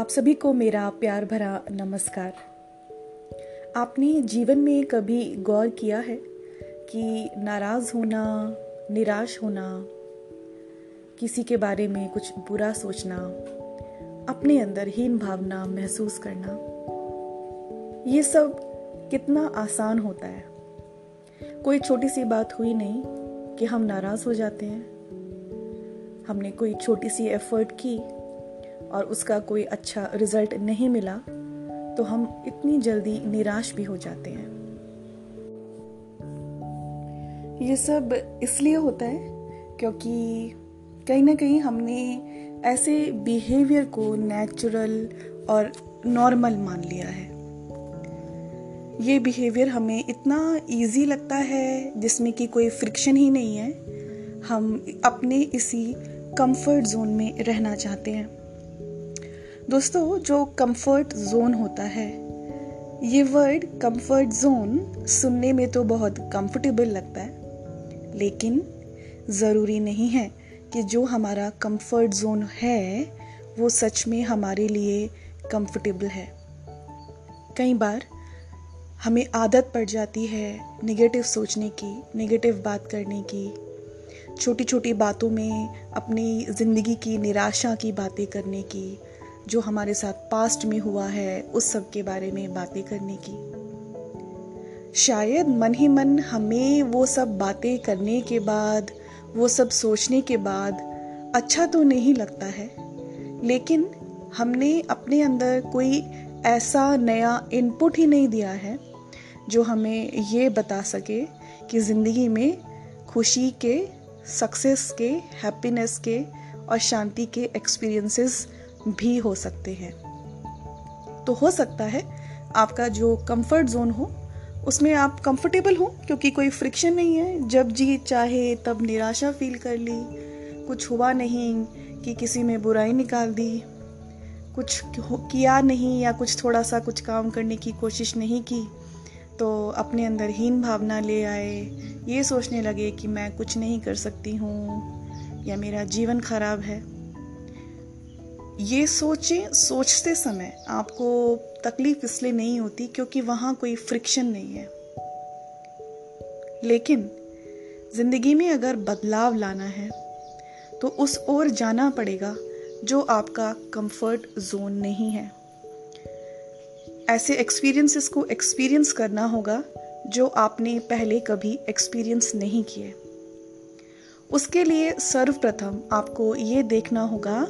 आप सभी को मेरा प्यार भरा नमस्कार। आपने जीवन में कभी गौर किया है कि नाराज़ होना, निराश होना, किसी के बारे में कुछ बुरा सोचना, अपने अंदर हीन भावना महसूस करना, ये सब कितना आसान होता है। कोई छोटी सी बात हुई नहीं कि हम नाराज़ हो जाते हैं। हमने कोई छोटी सी एफर्ट की और उसका कोई अच्छा रिज़ल्ट नहीं मिला तो हम इतनी जल्दी निराश भी हो जाते हैं। ये सब इसलिए होता है क्योंकि कहीं ना कहीं हमने ऐसे बिहेवियर को नेचुरल और नॉर्मल मान लिया है। ये बिहेवियर हमें इतना इजी लगता है, जिसमें कि कोई फ्रिक्शन ही नहीं है। हम अपने इसी कंफर्ट जोन में रहना चाहते हैं। दोस्तों, जो कंफर्ट जोन होता है, ये वर्ड कंफर्ट जोन सुनने में तो बहुत कंफर्टेबल लगता है, लेकिन ज़रूरी नहीं है कि जो हमारा कंफर्ट जोन है, वो सच में हमारे लिए कंफर्टेबल है। कई बार हमें आदत पड़ जाती है नेगेटिव सोचने की नेगेटिव बात करने की छोटी छोटी बातों में अपनी ज़िंदगी की निराशा की बातें करने की जो हमारे साथ पास्ट में हुआ है, उस सब के बारे में बातें करने की। शायद मन ही मन हमें वो सब बातें करने के बाद, वो सब सोचने के बाद अच्छा तो नहीं लगता है। लेकिन हमने अपने अंदर कोई ऐसा नया इनपुट ही नहीं दिया है, जो हमें ये बता सके कि ज़िंदगी में खुशी के सक्सेस के हैप्पीनेस के और शांति के एक्सपीरियंसेस भी हो सकते हैं। तो हो सकता है आपका जो कंफर्ट जोन हो, उसमें आप कंफर्टेबल हो, क्योंकि कोई फ्रिक्शन नहीं है। जब जी चाहे, तब निराशा फील कर ली। कुछ हुआ नहीं कि किसी में बुराई निकाल दी। कुछ किया नहीं या कुछ थोड़ा सा कुछ काम करने की कोशिश नहीं की तो अपने अंदर हीन भावना ले आए। ये सोचने लगे कि मैं कुछ नहीं कर सकती हूँ, या मेरा जीवन खराब है। ये सोचें, सोचते समय आपको तकलीफ़ इसलिए नहीं होती क्योंकि वहाँ कोई फ्रिक्शन नहीं है। लेकिन, ज़िंदगी में अगर बदलाव लाना है तो उस ओर जाना पड़ेगा जो आपका कंफर्ट जोन नहीं है। ऐसे एक्सपीरियंसेस को एक्सपीरियंस करना होगा जो आपने पहले कभी एक्सपीरियंस नहीं किए। उसके लिए सर्वप्रथम आपको ये देखना होगा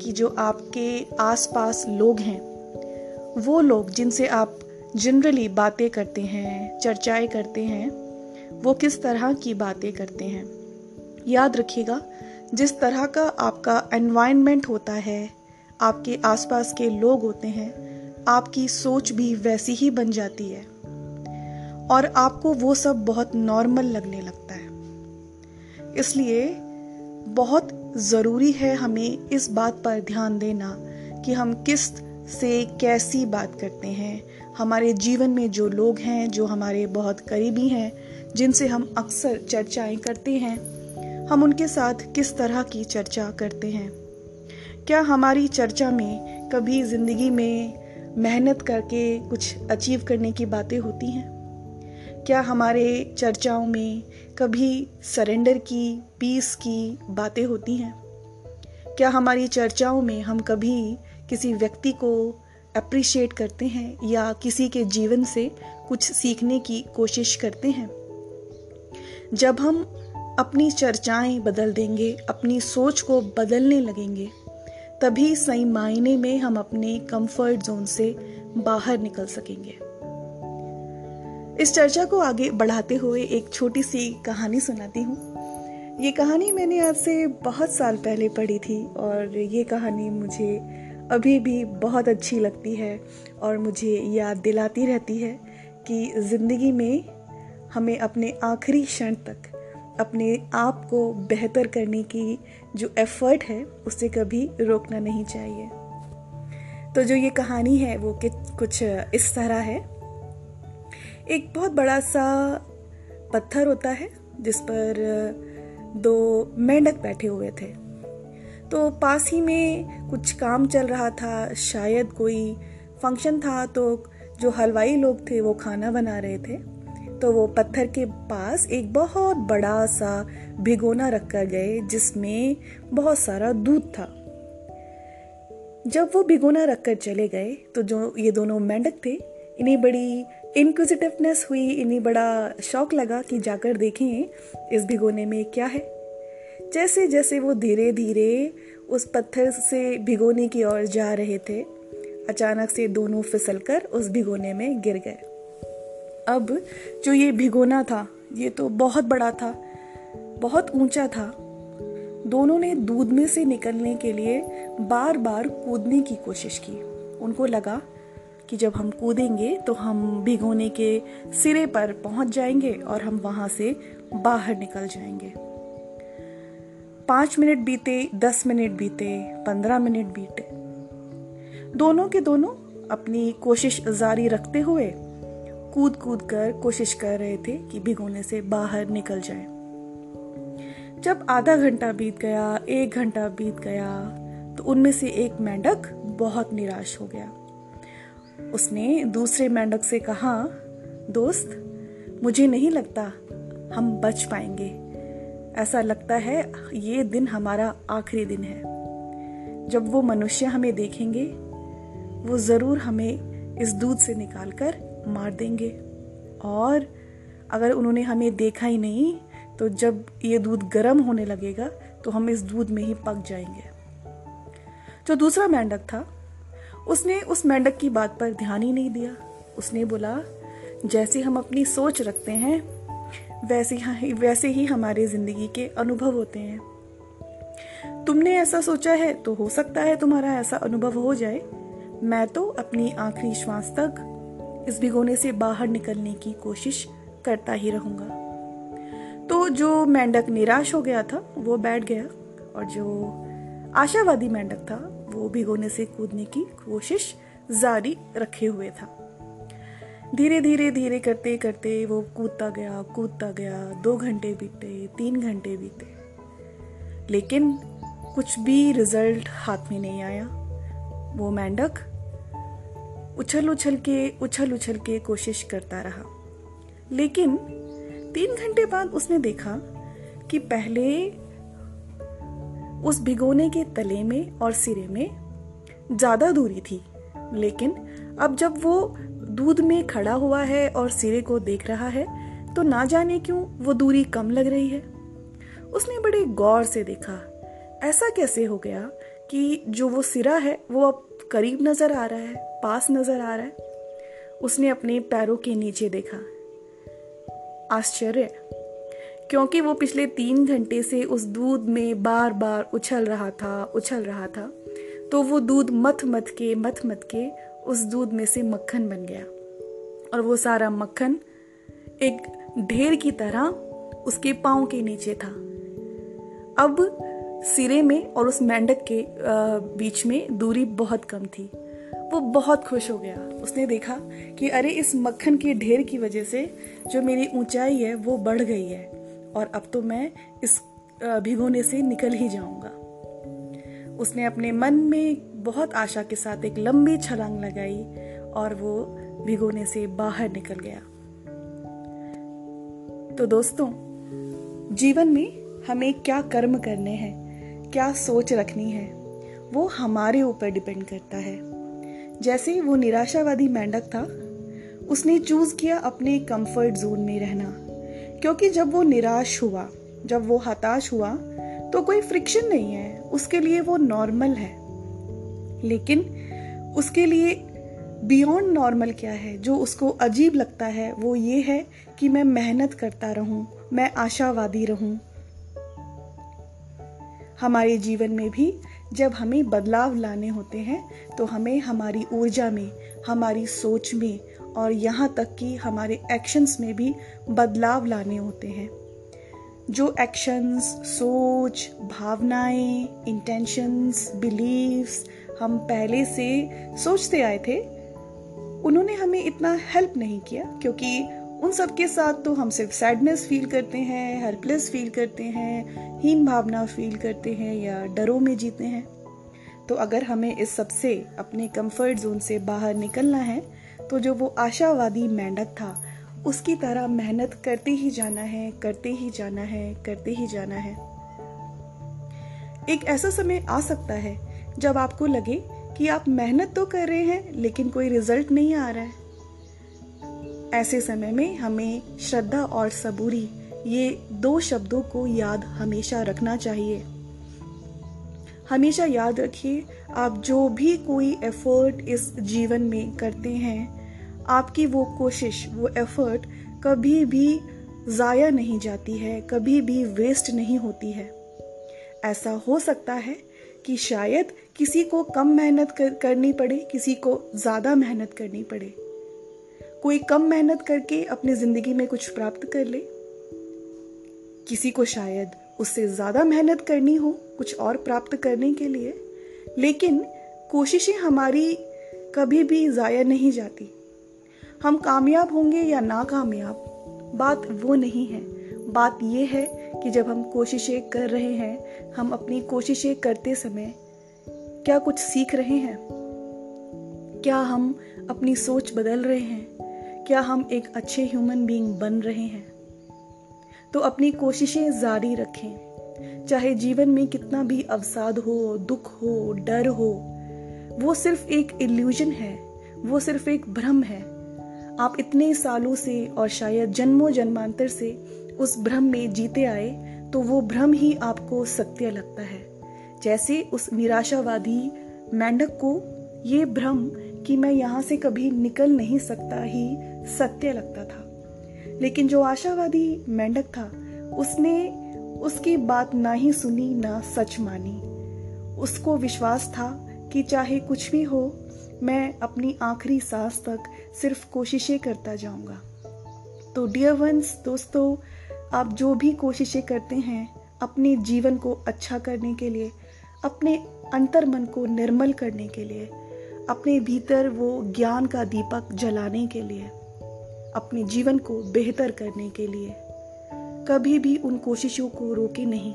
कि जो आपके आसपास लोग हैं, वो लोग जिनसे आप जनरली बातें करते हैं, चर्चाएँ करते हैं, वो किस तरह की बातें करते हैं? याद रखिएगा, जिस तरह का आपका एनवायरनमेंट होता है, आपके आसपास के लोग होते हैं, आपकी सोच भी वैसी ही बन जाती है। और आपको वो सब बहुत नॉर्मल लगने लगता है। इसलिए बहुत ज़रूरी है हमें इस बात पर ध्यान देना कि हम किस से कैसी बात करते हैं। हमारे जीवन में जो लोग हैं, जो हमारे बहुत करीबी हैं, जिनसे हम अक्सर चर्चाएँ करते हैं, हम उनके साथ किस तरह की चर्चा करते हैं? क्या हमारी चर्चा में कभी ज़िंदगी में मेहनत करके कुछ अचीव करने की बातें होती हैं? क्या हमारे चर्चाओं में कभी सरेंडर की, पीस की बातें होती हैं? क्या हमारी चर्चाओं में हम कभी किसी व्यक्ति को अप्रिशिएट करते हैं या किसी के जीवन से कुछ सीखने की कोशिश करते हैं? जब हम अपनी चर्चाएँ बदल देंगे, अपनी सोच को बदलने लगेंगे, तभी सही मायने में हम अपने कंफर्ट जोन से बाहर निकल सकेंगे। इस चर्चा को आगे बढ़ाते हुए एक छोटी सी कहानी सुनाती हूँ। ये कहानी मैंने आज से बहुत साल पहले पढ़ी थी और ये कहानी मुझे अभी भी बहुत अच्छी लगती है और मुझे याद दिलाती रहती है कि ज़िंदगी में हमें अपने आखिरी क्षण तक अपने आप को बेहतर करने की जो एफर्ट है, उसे कभी रोकना नहीं चाहिए। तो जो ये कहानी है, वो कुछ इस तरह है। एक बहुत बड़ा सा पत्थर होता है, जिस पर दो मेंढक बैठे हुए थे। तो पास ही में कुछ काम चल रहा था, शायद कोई फ़ंक्शन था तो जो हलवाई लोग थे, वो खाना बना रहे थे। तो वो पत्थर के पास एक बहुत बड़ा सा भिगोना रख कर गए, जिसमें बहुत सारा दूध था। जब वो भिगोना रख कर चले गए तो जो ये दोनों मेंढक थे, इन्हें बड़ी इनक्विजिटिवनेस हुई, इन्हें बड़ा शौक लगा कि जाकर देखें इस भिगोने में क्या है। जैसे जैसे वो धीरे धीरे उस पत्थर से भिगोने की ओर जा रहे थे, अचानक से दोनों फिसलकर उस भिगोने में गिर गए। अब जो ये भिगोना था, ये तो बहुत बड़ा था, बहुत ऊँचा था। दोनों ने दूध में से निकलने के लिए बार बार कूदने की कोशिश की। उनको लगा कि जब हम कूदेंगे तो हम भिगोने के सिरे पर पहुँच जाएँगे और हम वहाँ से बाहर निकल जाएँगे। पाँच मिनट बीते, दस मिनट बीते, पंद्रह मिनट बीते। दोनों के दोनों अपनी कोशिश जारी रखते हुए कूद कूद कर कोशिश कर रहे थे कि भिगोने से बाहर निकल जाए। जब आधा घंटा बीत गया, एक घंटा बीत गया तो उनमें से एक मेंढक बहुत निराश हो गया। उसने दूसरे मेंढक से कहा, दोस्त, मुझे नहीं लगता हम बच पाएँगे। ऐसा लगता है ये दिन हमारा आखिरी दिन है। जब वो मनुष्य हमें देखेंगे, वो ज़रूर हमें इस दूध से निकाल कर मार देंगे। और अगर उन्होंने हमें देखा ही नहीं तो जब ये दूध गर्म होने लगेगा तो हम इस दूध में ही पक जाएँगे। जो दूसरा मेंढक था उसने उस मेंढक की बात पर ध्यान ही नहीं दिया। उसने बोला, जैसे हम अपनी सोच रखते हैं, वैसे ही वैसे ही हमारी ज़िंदगी के अनुभव होते हैं। तुमने ऐसा सोचा है तो हो सकता है तुम्हारा ऐसा अनुभव हो जाए। मैं तो अपनी आखिरी श्वास तक इस भिगोने से बाहर निकलने की कोशिश करता ही रहूँगा। तो जो मेंढक निराश हो गया था, वो बैठ गया और जो आशावादी मेंढक था वो भिगोने से कूदने की कोशिश जारी रखे हुए था। धीरे धीरे धीरे करते करते वो कूदता गया कूदता गया। दो घंटे बीते, तीन घंटे बीते। लेकिन कुछ भी रिज़ल्ट हाथ में नहीं आया। वो मेंढक उछल उछल के उछल उछल के कोशिश करता रहा। लेकिन तीन घंटे बाद उसने देखा कि पहले उस भिगोने के तले में और सिरे में ज़्यादा दूरी थी। लेकिन अब जब वो दूध में खड़ा हुआ है और सिरे को देख रहा है तो ना जाने क्यों वो दूरी कम लग रही है। उसने बड़े गौर से देखा। ऐसा कैसे हो गया कि जो वो सिरा है, वो अब करीब नज़र आ रहा है, पास नज़र आ रहा है? उसने अपने पैरों के नीचे देखा। आश्चर्य! क्योंकि वो पिछले तीन घंटे से उस दूध में बार बार उछल रहा था, उछल रहा था तो वो दूध मथ मथ के मथ मथ के उस दूध में से मक्खन बन गया। और वो सारा मक्खन एक ढेर की तरह उसके पाँव के नीचे था। अब सिरे में और उस मेंढक के बीच में दूरी बहुत कम थी। वो बहुत खुश हो गया। उसने देखा कि अरे, इस मक्खन के ढेर की वजह से जो मेरी ऊंचाई है, वो बढ़ गई है। और अब तो मैं इस भिगोने से निकल ही जाऊँगा। उसने अपने मन में बहुत आशा के साथ एक लंबी छलांग लगाई और वो भिगोने से बाहर निकल गया। तो दोस्तों, जीवन में हमें क्या कर्म करने हैं, क्या सोच रखनी है, वो हमारे ऊपर डिपेंड करता है। जैसे वो निराशावादी मेंढक था, उसने चूज़ किया अपने कंफर्ट जोन में रहना। क्योंकि जब वो निराश हुआ, जब वो हताश हुआ तो कोई फ्रिक्शन नहीं है। उसके लिए वो नॉर्मल है। लेकिन उसके लिए बियॉन्ड नॉर्मल क्या है? जो उसको अजीब लगता है, वो ये है कि मैं मेहनत करता रहूँ, मैं आशावादी रहूँ। हमारे जीवन में भी जब हमें बदलाव लाने होते हैं तो हमें हमारी ऊर्जा में, हमारी सोच में और यहाँ तक कि हमारे एक्शंस में भी बदलाव लाने होते हैं। जो एक्शंस सोच, भावनाएँ इंटेंशंस बिलीव्स हम पहले से सोचते आए थे, उन्होंने हमें इतना हेल्प नहीं किया, क्योंकि उन सब के साथ तो हम सिर्फ़ सैडनेस फील करते हैं हेल्पलेस फील करते हैं, हीन भावना फील करते हैं या डरों में जीते हैं। तो अगर हमें इस सबसे, अपने कंफर्ट जोन से बाहर निकलना है तो जो वो आशावादी मेंढक था, उसकी तरह मेहनत करते ही जाना है, करते ही जाना है, करते ही जाना है। एक ऐसा समय आ सकता है, जब आपको लगे कि आप मेहनत तो कर रहे हैं, लेकिन कोई रिज़ल्ट नहीं आ रहा है। ऐसे समय में हमें श्रद्धा और सबूरी, ये दो शब्दों को याद हमेशा रखना चाहिए। हमेशा याद रखिए, आप जो भी कोई एफर्ट इस जीवन में करते हैं आपकी वो कोशिश वो एफर्ट कभी भी ज़ाया नहीं जाती है कभी भी वेस्ट नहीं होती है। ऐसा हो सकता है कि शायद किसी को कम मेहनत कर, करनी पड़े किसी को ज़्यादा मेहनत करनी पड़े। कोई कम मेहनत करके अपनी ज़िंदगी में कुछ प्राप्त कर ले। किसी को शायद उससे ज़्यादा मेहनत करनी हो कुछ और प्राप्त करने के लिए लेकिन कोशिशें हमारी कभी भी ज़ाया नहीं जाती। हम कामयाब होंगे या नाकामयाब? बात वो नहीं है। बात यह है कि जब हम कोशिशें कर रहे हैं, हम अपनी कोशिशें करते समय क्या कुछ सीख रहे हैं? क्या हम अपनी सोच बदल रहे हैं? क्या हम एक अच्छे ह्यूमन बीइंग बन रहे हैं? तो अपनी कोशिशें जारी रखें। चाहे जीवन में कितना भी अवसाद हो, दुख हो, डर हो, वो सिर्फ़ एक इल्यूजन है, वो सिर्फ़ एक भ्रम है। आप इतने सालों से और शायद जन्मों जन्मांतर से उस भ्रम में जीते आए तो वो भ्रम ही आपको सत्य लगता है। जैसे उस निराशावादी मेंढक को, ये भ्रम कि मैं यहाँ से कभी निकल नहीं सकता ही सत्य लगता था। लेकिन जो आशावादी मेंढक था, उसने उसकी बात ना ही सुनी, ना सच मानी। उसको विश्वास था कि चाहे कुछ भी हो मैं अपनी आखिरी सांस तक सिर्फ़ कोशिशें करता जाऊँगा। तो डियर वंस दोस्तों, आप जो भी कोशिशें करते हैं, अपने जीवन को अच्छा करने के लिए, अपने अंतर मन को निर्मल करने के लिए, अपने भीतर वो ज्ञान का दीपक जलाने के लिए, अपने जीवन को बेहतर करने के लिए, कभी भी उन कोशिशों को रोके नहीं।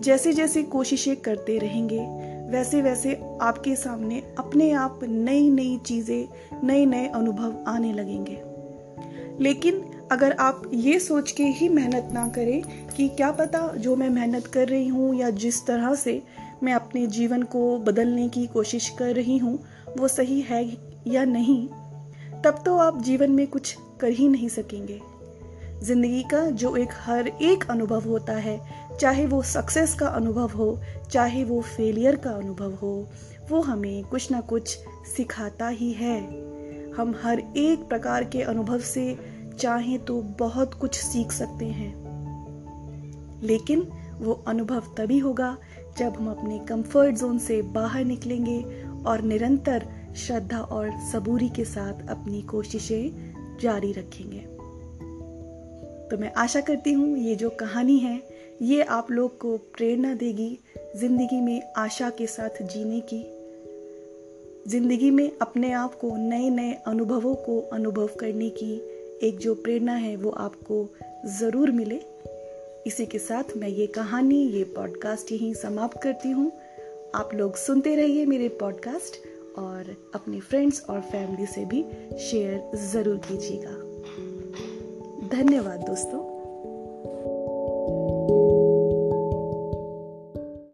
जैसे जैसे कोशिशें करते रहेंगे वैसे वैसे आपके सामने अपने आप नई नई चीज़ें नए नए अनुभव आने लगेंगे। लेकिन अगर आप ये सोच के ही मेहनत ना करें कि क्या पता जो मैं मेहनत कर रही हूँ या जिस तरह से मैं अपने जीवन को बदलने की कोशिश कर रही हूँ, वो सही है या नहीं, तब तो आप जीवन में कुछ कर ही नहीं सकेंगे। ज़िंदगी का जो एक हर एक अनुभव होता है चाहे वो सक्सेस का अनुभव हो, चाहे वो फेलियर का अनुभव हो, वो हमें कुछ ना कुछ सिखाता ही है। हम हर एक प्रकार के अनुभव से चाहें तो बहुत कुछ सीख सकते हैं। लेकिन वो अनुभव तभी होगा जब हम अपने कंफर्ट जोन से बाहर निकलेंगे और निरंतर श्रद्धा और सबूरी के साथ अपनी कोशिशें जारी रखेंगे। तो मैं आशा करती हूँ ये जो कहानी है ये आप लोग को प्रेरणा देगी ज़िंदगी में आशा के साथ जीने की। ज़िंदगी में अपने आप को नए नए अनुभवों को अनुभव करने की एक जो प्रेरणा है, वो आपको ज़रूर मिले। इसी के साथ मैं ये कहानी, ये पॉडकास्ट यहीं समाप्त करती हूँ। आप लोग सुनते रहिए मेरे पॉडकास्ट और अपने फ्रेंड्स और फैमिली से भी शेयर ज़रूर कीजिएगा। धन्यवाद दोस्तों।